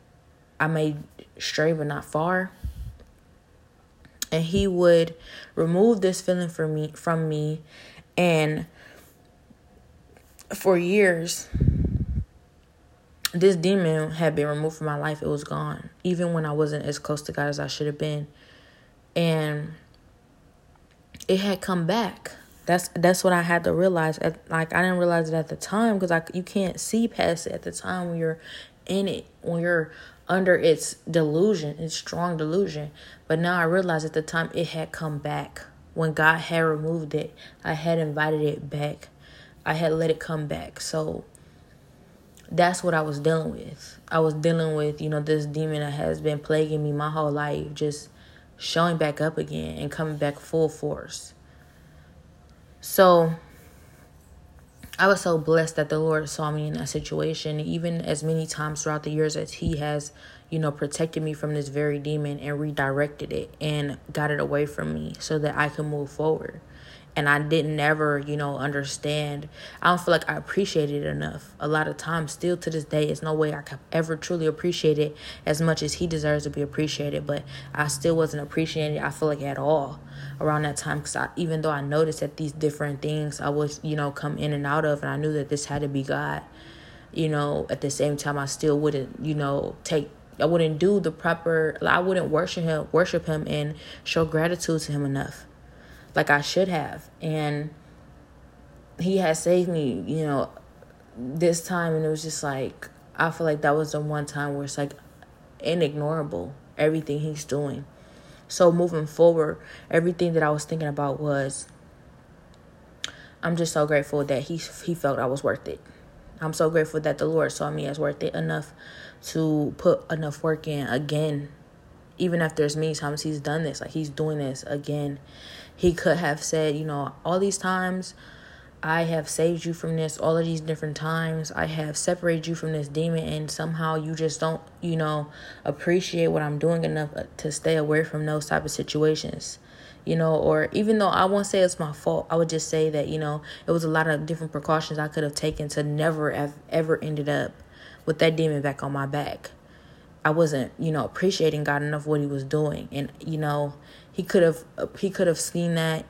I may stray but not far and he would remove this feeling from me from me and for years this demon had been removed from my life it was gone even when i wasn't as close to god as i should have been and it had come back that's that's what i had to realize at, like i didn't realize it at the time because i you can't see past it at the time when you're in it when you're under its delusion, its strong delusion. But now I realize at the time it had come back. When God had removed it, I had invited it back. I had let it come back. So that's what I was dealing with. I was dealing with, you know, this demon that has been plaguing me my whole life, just showing back up again and coming back full force. So I was so blessed that the Lord saw me in that situation, even as many times throughout the years as He has, you know, protected me from this very demon and redirected it and got it away from me so that I can move forward and I didn't ever, you know, understand. I don't feel like I appreciated it enough. A lot of times, still to this day, it's no way I could ever truly appreciate it as much as he deserves to be appreciated. But I still wasn't appreciating it. I feel like at all around that time because I, even though I noticed that these different things I was, you know, come in and out of, and I knew that this had to be God. You know, at the same time, I still wouldn't, you know, take I wouldn't do the proper I wouldn't worship him worship him and show gratitude to him enough like I should have. And he has saved me, you know, this time. And it was just like, I feel like that was the one time where it's like inignorable, everything he's doing. So moving forward, everything that I was thinking about was, I'm just so grateful that he he felt I was worth it. I'm so grateful that the Lord saw me as worth it enough to put enough work in again. Even after as many times he's done this, like he's doing this again he could have said, you know, all these times I have saved you from this, all of these different times I have separated you from this demon, and somehow you just don't, you know, appreciate what I'm doing enough uh, to stay away from those type of situations. You know, or even though I won't say it's my fault, I would just say that, you know, it was a lot of different precautions I could have taken to never have ever ended up with that demon back on my back. I wasn't, you know, appreciating God enough what he was doing. And, you know, he could have he could have seen that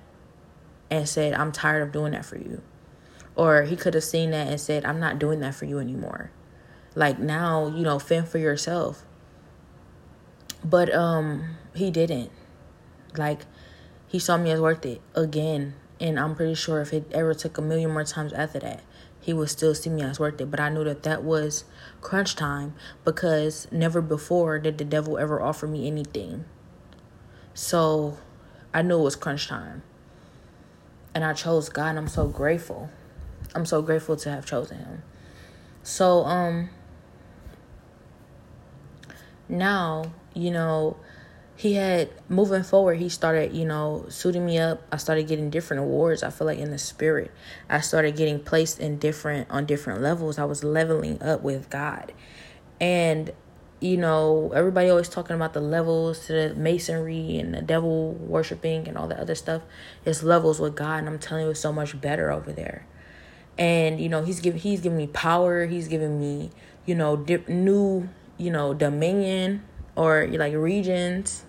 and said, "I'm tired of doing that for you." Or he could have seen that and said, "I'm not doing that for you anymore." Like now, you know, fend for yourself. But um he didn't. Like he saw me as worth it again, and I'm pretty sure if it ever took a million more times after that, he would still see me as worth it. But I knew that that was crunch time because never before did the devil ever offer me anything. So I knew it was crunch time. And I chose God and I'm so grateful. I'm so grateful to have chosen him. So um now, you know, he had moving forward he started you know suiting me up i started getting different awards i feel like in the spirit i started getting placed in different on different levels i was leveling up with god and you know, everybody always talking about the levels to the masonry and the devil worshiping and all that other stuff. It's levels with God, and I'm telling you, it's so much better over there. And you know, he's giving he's giving me power. He's giving me you know dip, new you know dominion or like regions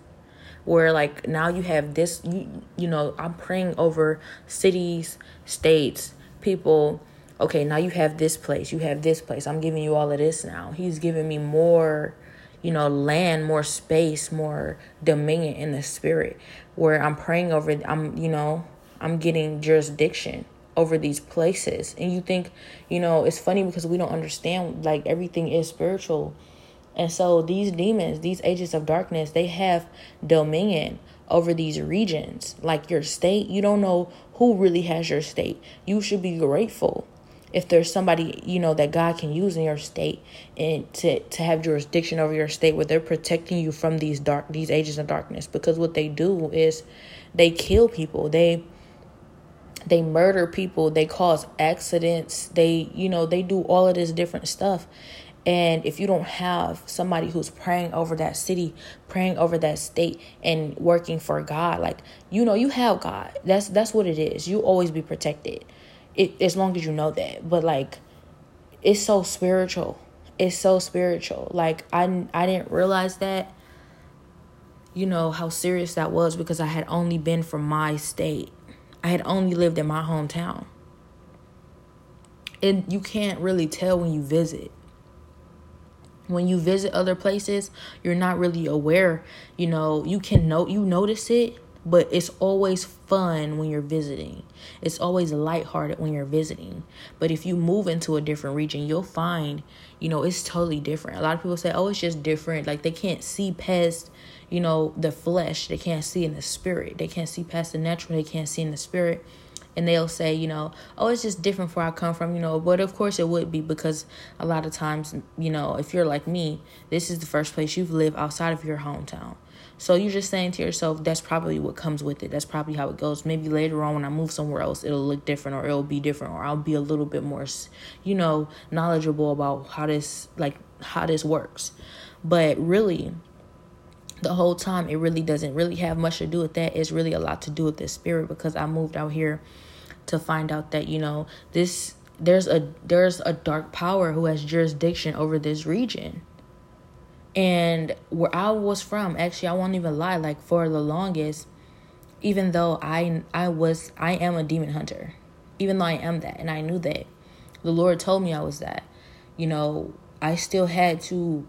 where like now you have this you, you know i'm praying over cities states people okay, now you have this place, you have this place. I'm giving you all of this now. He's giving me more, you know, land, more space, more dominion in the spirit where I'm praying over, I'm, you know, I'm getting jurisdiction over these places. And you think, you know, it's funny because we don't understand like everything is spiritual. And so these demons, these agents of darkness, they have dominion over these regions. Like your state, you don't know who really has your state. You should be grateful if there's somebody you know that God can use in your state and to to have jurisdiction over your state where they're protecting you from these dark these agents of darkness. Because what they do is they kill people. They they murder people. They cause accidents. They you know they do all of this different stuff. And if you don't have somebody who's praying over that city, praying over that state and working for God, like you know, you have God. That's that's what it is. You always be protected it, as long as you know that. But like, it's so spiritual. It's so spiritual. Like I I didn't realize that. You know how serious that was because I had only been from my state. I had only lived in my hometown. And you can't really tell when you visit. When you visit other places, you're not really aware. You know, you can note you notice it, but it's always fun when you're visiting. It's always lighthearted when you're visiting. But if you move into a different region, you'll find, you know, it's totally different. A lot of people say, oh, it's just different. Like they can't see past, you know, the flesh. They can't see in the spirit. They can't see past the natural. They can't see in the spirit. And they'll say, you know, oh, it's just different where I come from, you know. But of course it would be because a lot of times, you know, if you're like me, this is the first place you've lived outside of your hometown. So you're just saying to yourself, that's probably what comes with it. That's probably how it goes. Maybe later on when I move somewhere else, it'll look different or it'll be different or I'll be a little bit more, you know, knowledgeable about how this like how this works. But really, the whole time it really doesn't really have much to do with that. It's really a lot to do with the spirit because I moved out here to find out that, you know, this there's a there's a dark power who has jurisdiction over this region and where I was from, actually, I won't even lie, like for the longest, even though I I was I am a demon hunter, even though I am that, and I knew that, the Lord told me I was that. You know, I still had to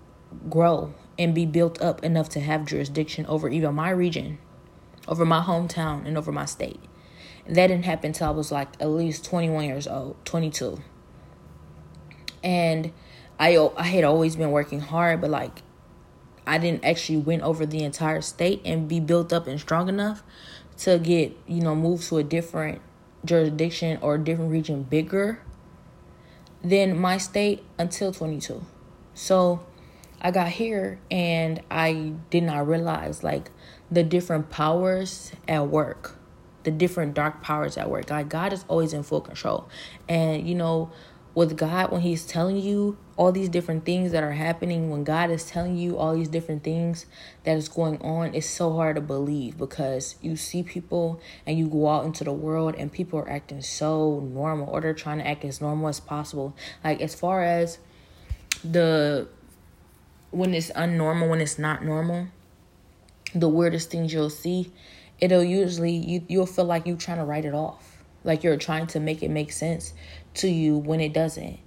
grow and be built up enough to have jurisdiction over even my region, over my hometown, and over my state. And that didn't happen until I was like at least 21 years old, 22. And I I had always been working hard, but like I didn't actually win over the entire state and be built up and strong enough to get, you know, moved to a different jurisdiction or a different region bigger than my state until 22. So I got here and I did not realize like the different powers at work, the different dark powers at work. Like God is always in full control. And you know, with God when He's telling you all these different things that are happening, when God is telling you all these different things that is going on, it's so hard to believe because you see people and you go out into the world and people are acting so normal or they're trying to act as normal as possible. Like, as far as the when it's unnormal, when it's not normal, the weirdest things you'll see, it'll usually you you'll feel like you're trying to write it off like you're trying to make it make sense to you when it doesn't.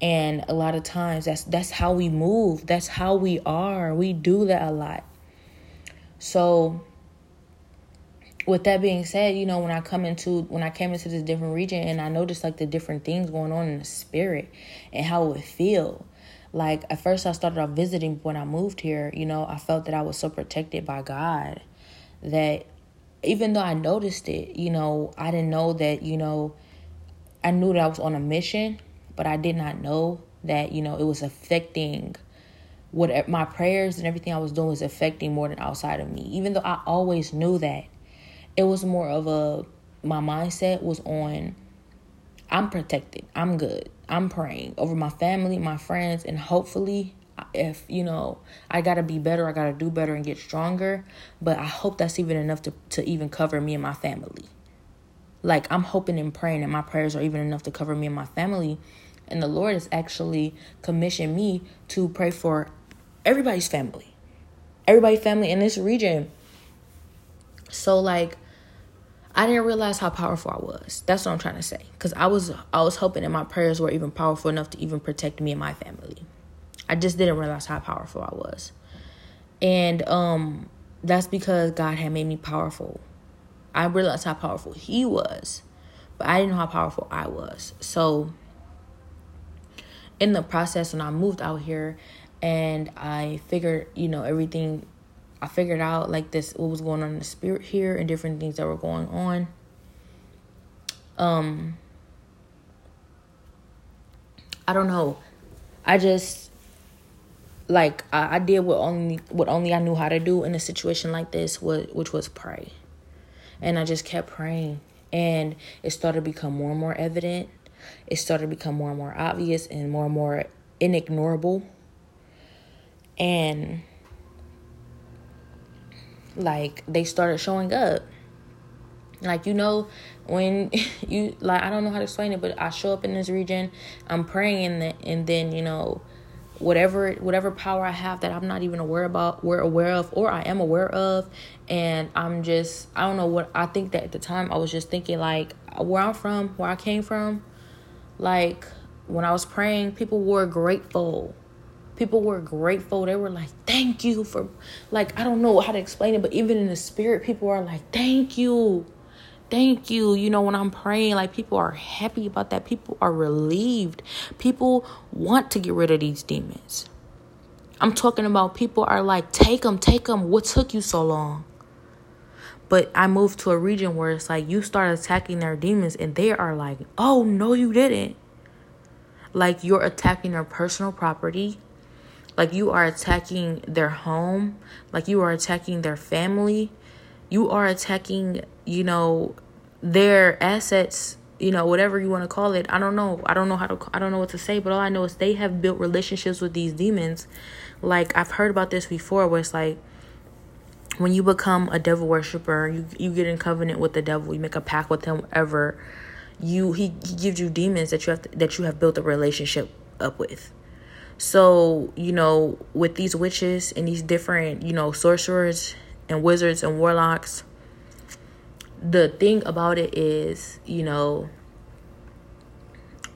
And a lot of times that's that's how we move. That's how we are. We do that a lot. So with that being said, you know, when I come into when I came into this different region and I noticed like the different things going on in the spirit and how it feel. Like at first I started off visiting when I moved here, you know, I felt that I was so protected by God that even though I noticed it, you know, I didn't know that, you know, I knew that I was on a mission, but I did not know that, you know, it was affecting what my prayers and everything I was doing was affecting more than outside of me. Even though I always knew that, it was more of a my mindset was on I'm protected. I'm good. I'm praying over my family, my friends, and hopefully if you know i gotta be better i gotta do better and get stronger but i hope that's even enough to, to even cover me and my family like i'm hoping and praying that my prayers are even enough to cover me and my family and the lord has actually commissioned me to pray for everybody's family everybody's family in this region so like I didn't realize how powerful I was. That's what I'm trying to say. Cause I was I was hoping that my prayers were even powerful enough to even protect me and my family. I just didn't realize how powerful I was. And um that's because God had made me powerful. I realized how powerful he was, but I didn't know how powerful I was. So in the process when I moved out here and I figured, you know, everything I figured out like this what was going on in the spirit here and different things that were going on. Um I don't know. I just like I, I did what only what only I knew how to do in a situation like this, was, which was pray. And I just kept praying, and it started to become more and more evident. It started to become more and more obvious and more and more inignorable. And like they started showing up. Like you know, when [LAUGHS] you like I don't know how to explain it, but I show up in this region, I'm praying, and, and then you know whatever whatever power I have that I'm not even aware about, we're aware of, or I am aware of, and I'm just I don't know what I think that at the time I was just thinking like where I'm from, where I came from, like when I was praying, people were grateful. People were grateful. They were like, thank you for, like, I don't know how to explain it, but even in the spirit, people are like, thank you. Thank you. You know, when I'm praying, like, people are happy about that. People are relieved. People want to get rid of these demons. I'm talking about people are like, take them, take them. What took you so long? But I moved to a region where it's like you start attacking their demons and they are like, oh, no, you didn't. Like you're attacking their personal property. Like you are attacking their home. Like you are attacking their family. You are attacking, you know, their assets you know whatever you want to call it i don't know i don't know how to i don't know what to say but all i know is they have built relationships with these demons like i've heard about this before where it's like when you become a devil worshiper, you you get in covenant with the devil, you make a pact with him ever. You he, he gives you demons that you have to, that you have built a relationship up with. So, you know, with these witches and these different, you know, sorcerers and wizards and warlocks, the thing about it is, you know,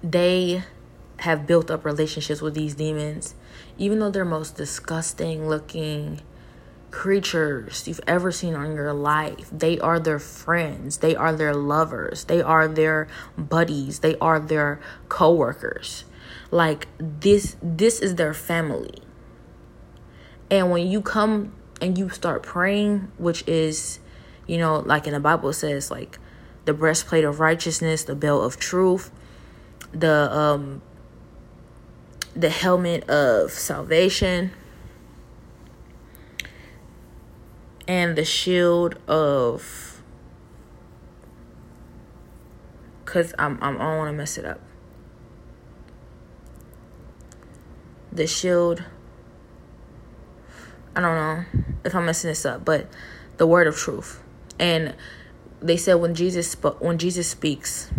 they have built up relationships with these demons, even though they're most disgusting looking creatures you've ever seen on your life. They are their friends, they are their lovers, they are their buddies, they are their co-workers. Like this this is their family. And when you come and you start praying, which is, you know, like in the Bible says like the breastplate of righteousness, the belt of truth, the um the helmet of salvation, and the shield of cuz I'm, I'm I don't want to mess it up. The shield I don't know if I'm messing this up, but the word of truth. And they said when Jesus when Jesus speaks,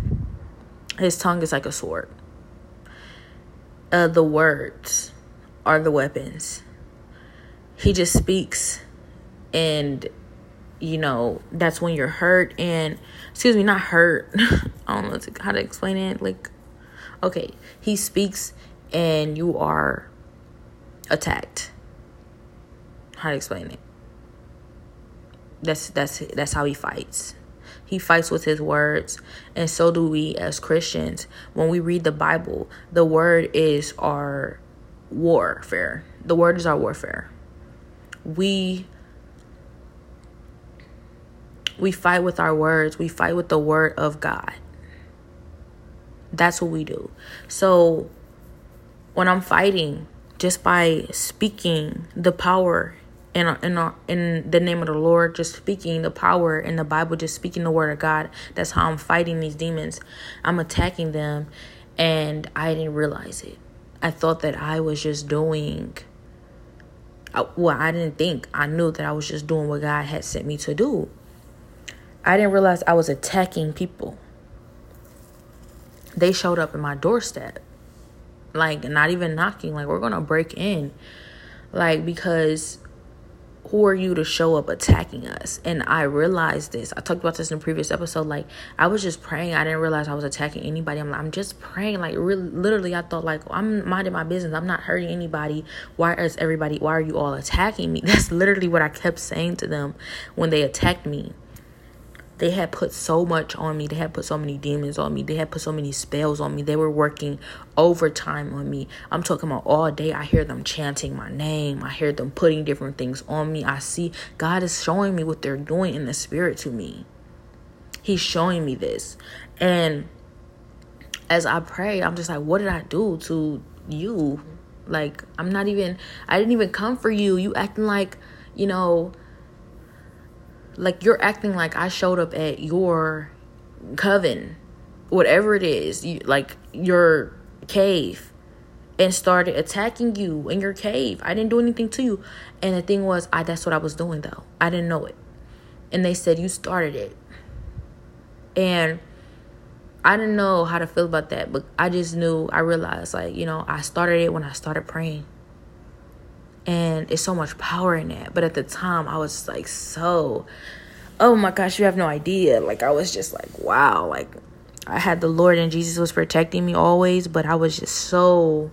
his tongue is like a sword. Uh, the words are the weapons. He just speaks and you know that's when you're hurt and excuse me not hurt. [LAUGHS] I don't know how to explain it. Like okay he speaks and you are attacked. How to explain it? That's that's that's how he fights. He fights with his words and so do we as christians. When we read the bible the word is our warfare. The word is our warfare. We we fight with our words, we fight with the word of God. That's what we do. So when I'm fighting, just by speaking the power in in in the name of the Lord, just speaking the power in the Bible, just speaking the word of God. That's how I'm fighting these demons. I'm attacking them, and I didn't realize it. I thought that I was just doing. Uh, well, I didn't think. I knew that I was just doing what God had sent me to do. I didn't realize I was attacking people. They showed up in my doorstep. Like, not even knocking. Like, we're going to break in. Like, because who are you to show up attacking us? And I realized this. I talked about this in a previous episode. Like, I was just praying. I didn't realize I was attacking anybody. I'm, like, I'm just praying. Like, really, literally, I thought, like, I'm minding my business. I'm not hurting anybody. Why is everybody, why are you all attacking me? [LAUGHS] That's literally what I kept saying to them when they attacked me they had put so much on me. They had put so many demons on me. They had put so many spells on me. They were working overtime on me. I'm talking about all day. I hear them chanting my name. I hear them putting different things on me. I see God is showing me what they're doing in the spirit to me. He's showing me this. And as I pray, I'm just like, what did I do to you? Like, I'm not even, I didn't even come for you. You acting like, you know, like you're acting like I showed up at your coven, whatever it is, you, like your cave, and started attacking you in your cave. I didn't do anything to you. And the thing was, I that's what I was doing though. I didn't know it. And they said you started it. And I didn't know how to feel about that, but I just knew I realized like, you know, I started it when I started praying. And it's so much power in that. But at the time, I was like, so, oh my gosh, you have no idea. Like, I was just like, wow. Like, I had the Lord and Jesus was protecting me always, but I was just so,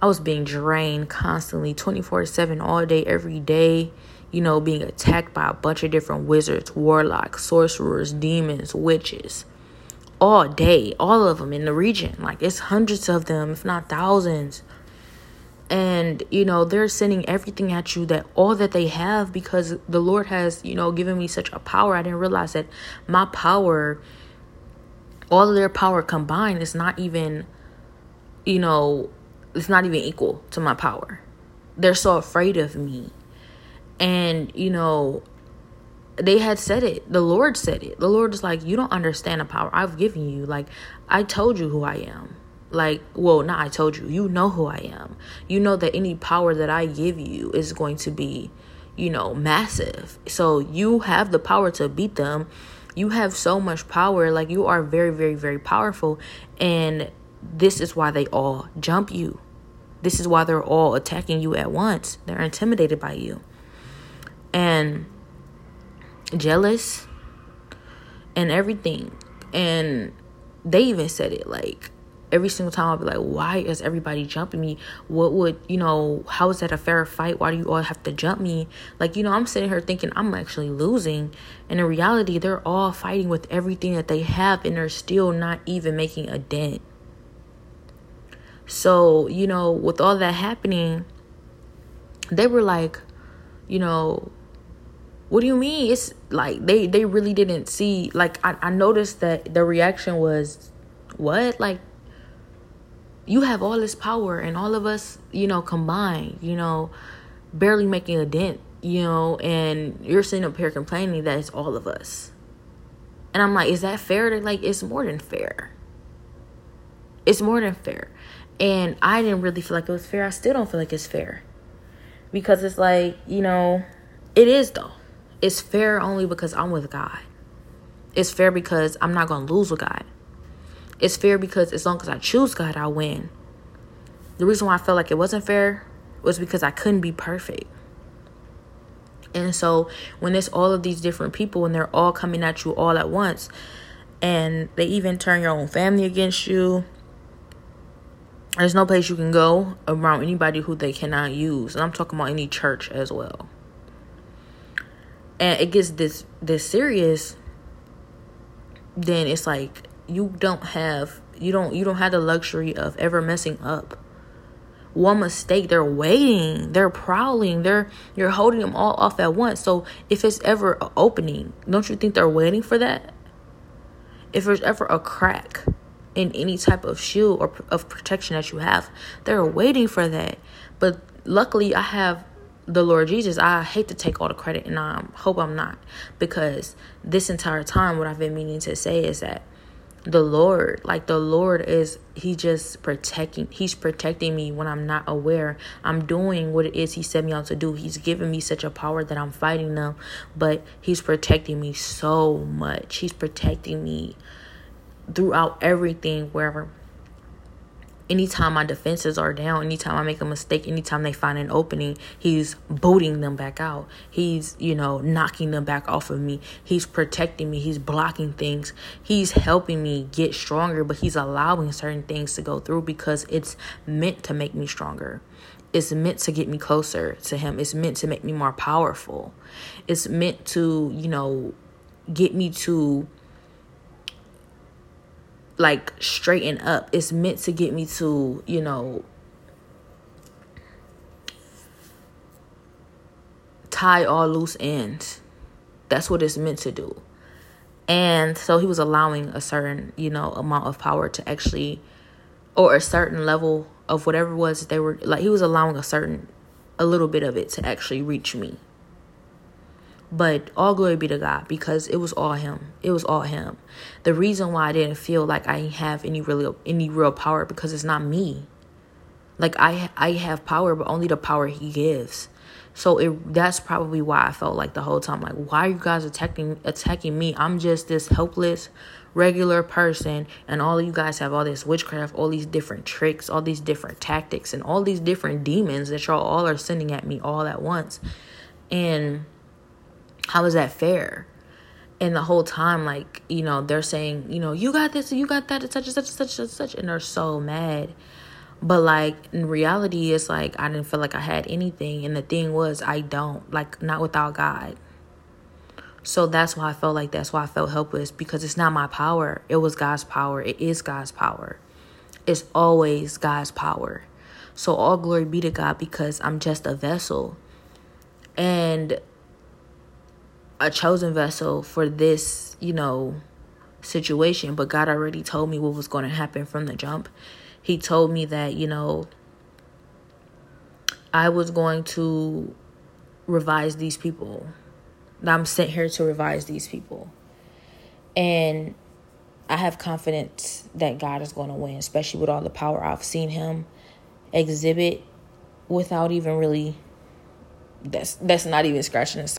I was being drained constantly 24 7 all day, every day. You know, being attacked by a bunch of different wizards, warlocks, sorcerers, demons, witches. All day, all of them in the region. Like it's hundreds of them, if not thousands and you know they're sending everything at you that all that they have because the lord has you know given me such a power. I didn't realize that my power all of their power combined is not even you know it's not even equal to my power. They're so afraid of me. And you know they had said it. The lord said it. The lord is like you don't understand the power i've given you. Like i told you who i am like well not i told you. You know who i am. You know that any power that i give you is going to be you know massive. So you have the power to beat them. You have so much power. Like you are very very very powerful. And this is why they all jump you. This is why they're all attacking you at once. They're intimidated by you. And jealous and everything. And they even said it like every single time I'll be like, why is everybody jumping me? What would, you know, how is that a fair fight? Why do you all have to jump me? Like, you know, I'm sitting here thinking I'm actually losing. And in reality, they're all fighting with everything that they have and they're still not even making a dent. So, you know, with all that happening, they were like, you know, what do you mean? It's like they they really didn't see like I, I noticed that the reaction was what? Like you have all this power and all of us you know combined you know barely making a dent you know and you're sitting up here complaining that it's all of us. And i'm like is that fair? To like it's more than fair. It's more than fair. And i didn't really feel like it was fair. I still don't feel like it's fair. Because it's like you know it is though. It's fair only because i'm with god. It's fair because i'm not gonna lose with god it's fair because as long as I choose God, I win. The reason why I felt like it wasn't fair was because I couldn't be perfect. And so when it's all of these different people and they're all coming at you all at once, and they even turn your own family against you, there's no place you can go around anybody who they cannot use. And I'm talking about any church as well. And it gets this this serious, then it's like you don't have you don't you don't have the luxury of ever messing up. One mistake they're waiting they're prowling they're you're holding them all off at once. So if it's ever an opening don't you think they're waiting for that? If there's ever a crack in any type of shield or of protection that you have they're waiting for that. But luckily i have the Lord Jesus, I hate to take all the credit and I hope I'm not because this entire time, what I've been meaning to say is that the Lord. Like the Lord is he just protecting he's protecting me when I'm not aware. I'm doing what it is he set me out to do. He's given me such a power that I'm fighting them, but he's protecting me so much. He's protecting me throughout everything wherever anytime my defenses are down, anytime I make a mistake, anytime they find an opening, he's booting them back out. He's, you know, knocking them back off of me. He's protecting me. He's blocking things. He's helping me get stronger, but he's allowing certain things to go through because it's meant to make me stronger. It's meant to get me closer to him. It's meant to make me more powerful. It's meant to, you know, get me to like straighten up. It's meant to get me to, you know, tie all loose ends. That's what it's meant to do. And so he was allowing a certain, you know, amount of power to actually or a certain level of whatever was they were like he was allowing a certain a little bit of it to actually reach me. But all glory be to God because it was all him. It was all him. The reason why I didn't feel like I have any really any real power because it's not me. Like I I have power, but only the power he gives. So it that's probably why I felt like the whole time like why are you guys attacking attacking me? I'm just this helpless regular person and all you guys have all this witchcraft, all these different tricks, all these different tactics and all these different demons that y'all all are sending at me all at once. And how is that fair? And the whole time, like, you know, they're saying, you know, you got this, you got that, such and such and such and such, and they're so mad. But like in reality, it's like I didn't feel like I had anything. And the thing was, I don't. Like, not without God. So that's why I felt like that's why I felt helpless because it's not my power. It was God's power. It is God's power. It's always God's power. So all glory be to God because I'm just a vessel and a chosen vessel for this, you know, situation. But God already told me what was going to happen from the jump. He told me that, you know, I was going to revise these people That I'm sent here to revise these people. And I have confidence that God is going to win, especially with all the power I've seen him exhibit without even really that's that's not even scratching the